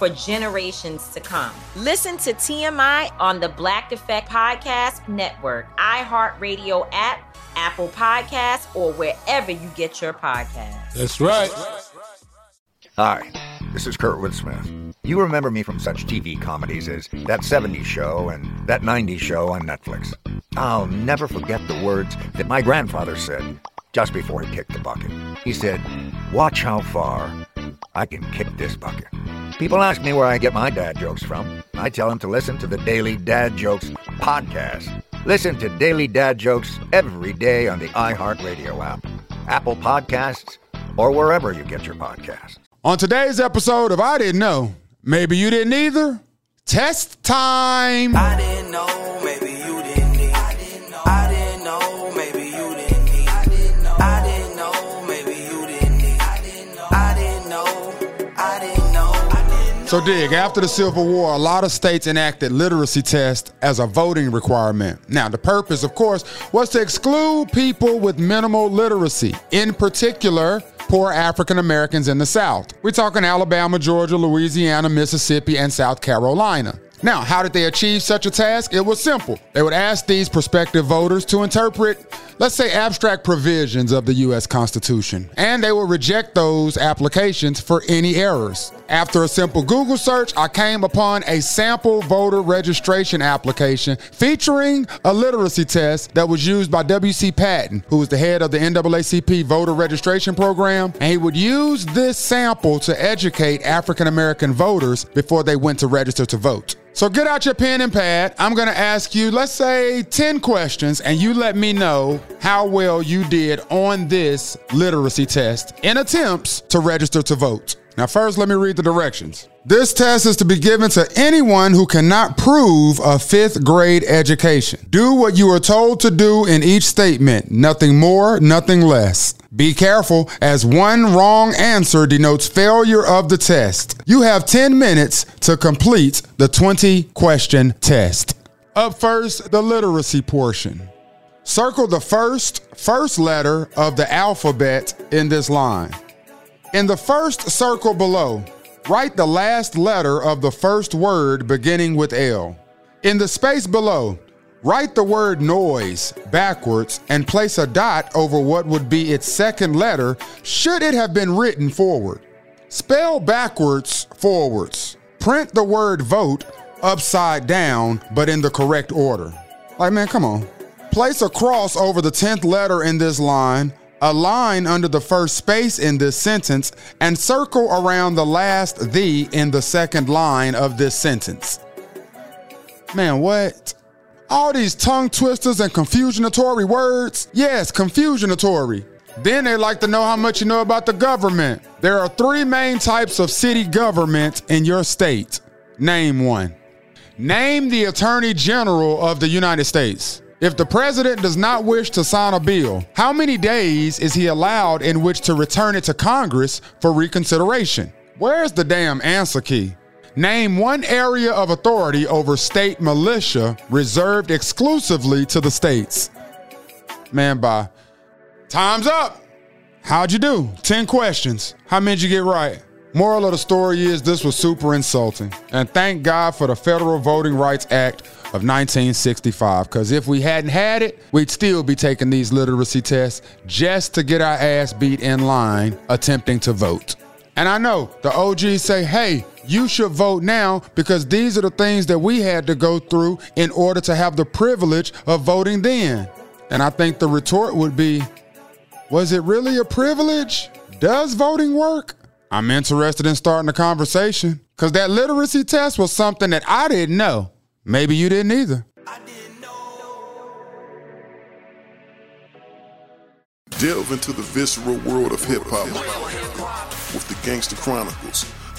for generations to come. Listen to TMI on the Black Effect Podcast Network, iHeartRadio app, Apple Podcasts, or wherever you get your podcasts. That's right. Hi, this is Kurtwood Smith. You remember me from such TV comedies as That 70s Show and That 90s Show on Netflix. I'll never forget the words that my grandfather said just before he kicked the bucket. He said, Watch how far I can kick this bucket. People ask me where I get my dad jokes from. I tell them to listen to the Daily Dad Jokes podcast. Listen to Daily Dad Jokes every day on the iHeartRadio app, Apple Podcasts, or wherever you get your podcasts. On today's episode of I Didn't Know, maybe you didn't either. Test time. So, Dig, after the Civil War, a lot of states enacted literacy tests as a voting requirement. Now, the purpose, of course, was to exclude people with minimal literacy, in particular, poor African Americans in the South. We're talking Alabama, Georgia, Louisiana, Mississippi, and South Carolina. Now, how did they achieve such a task? It was simple. They would ask these prospective voters to interpret, let's say, abstract provisions of the U.S. Constitution, and they would reject those applications for any errors. After a simple Google search, I came upon a sample voter registration application featuring a literacy test that was used by W.C. Patton, who was the head of the NAACP voter registration program, and he would use this sample to educate African American voters before they went to register to vote. So get out your pen and pad. I'm going to ask you, let's say 10 questions, and you let me know how well you did on this literacy test in attempts to register to vote. Now, first, let me read the directions. This test is to be given to anyone who cannot prove a fifth grade education. Do what you are told to do in each statement, nothing more, nothing less. Be careful, as one wrong answer denotes failure of the test. You have 10 minutes to complete the 20 question test. Up first, the literacy portion. Circle the first first letter of the alphabet in this line. In the first circle below, write the last letter of the first word beginning with L. In the space below, write the word noise backwards and place a dot over what would be its second letter should it have been written forward. Spell backwards forwards. Print the word vote upside down, but in the correct order. Like, man, come on. Place a cross over the 10th letter in this line, a line under the first space in this sentence, and circle around the last the in the second line of this sentence. Man, what? All these tongue twisters and confusionatory words. Yes, confusionatory. Then they like to know how much you know about the government. There are three main types of city government in your state. Name one. Name the Attorney General of the United States. If the president does not wish to sign a bill, how many days is he allowed in which to return it to Congress for reconsideration? Where's the damn answer key? Name one area of authority over state militia reserved exclusively to the states. Man, bye. Time's up. How'd you do? 10 questions. How many did you get right? Moral of the story is this was super insulting. And thank God for the Federal Voting Rights Act of 1965. Because if we hadn't had it, we'd still be taking these literacy tests just to get our ass beat in line attempting to vote. And I know the OGs say, hey, you should vote now because these are the things that we had to go through in order to have the privilege of voting then. And I think the retort would be, was it really a privilege? Does voting work? I'm interested in starting a conversation because that literacy test was something that I didn't know. Maybe you didn't either. Delve into the visceral world of hip hop with the Gangster Chronicles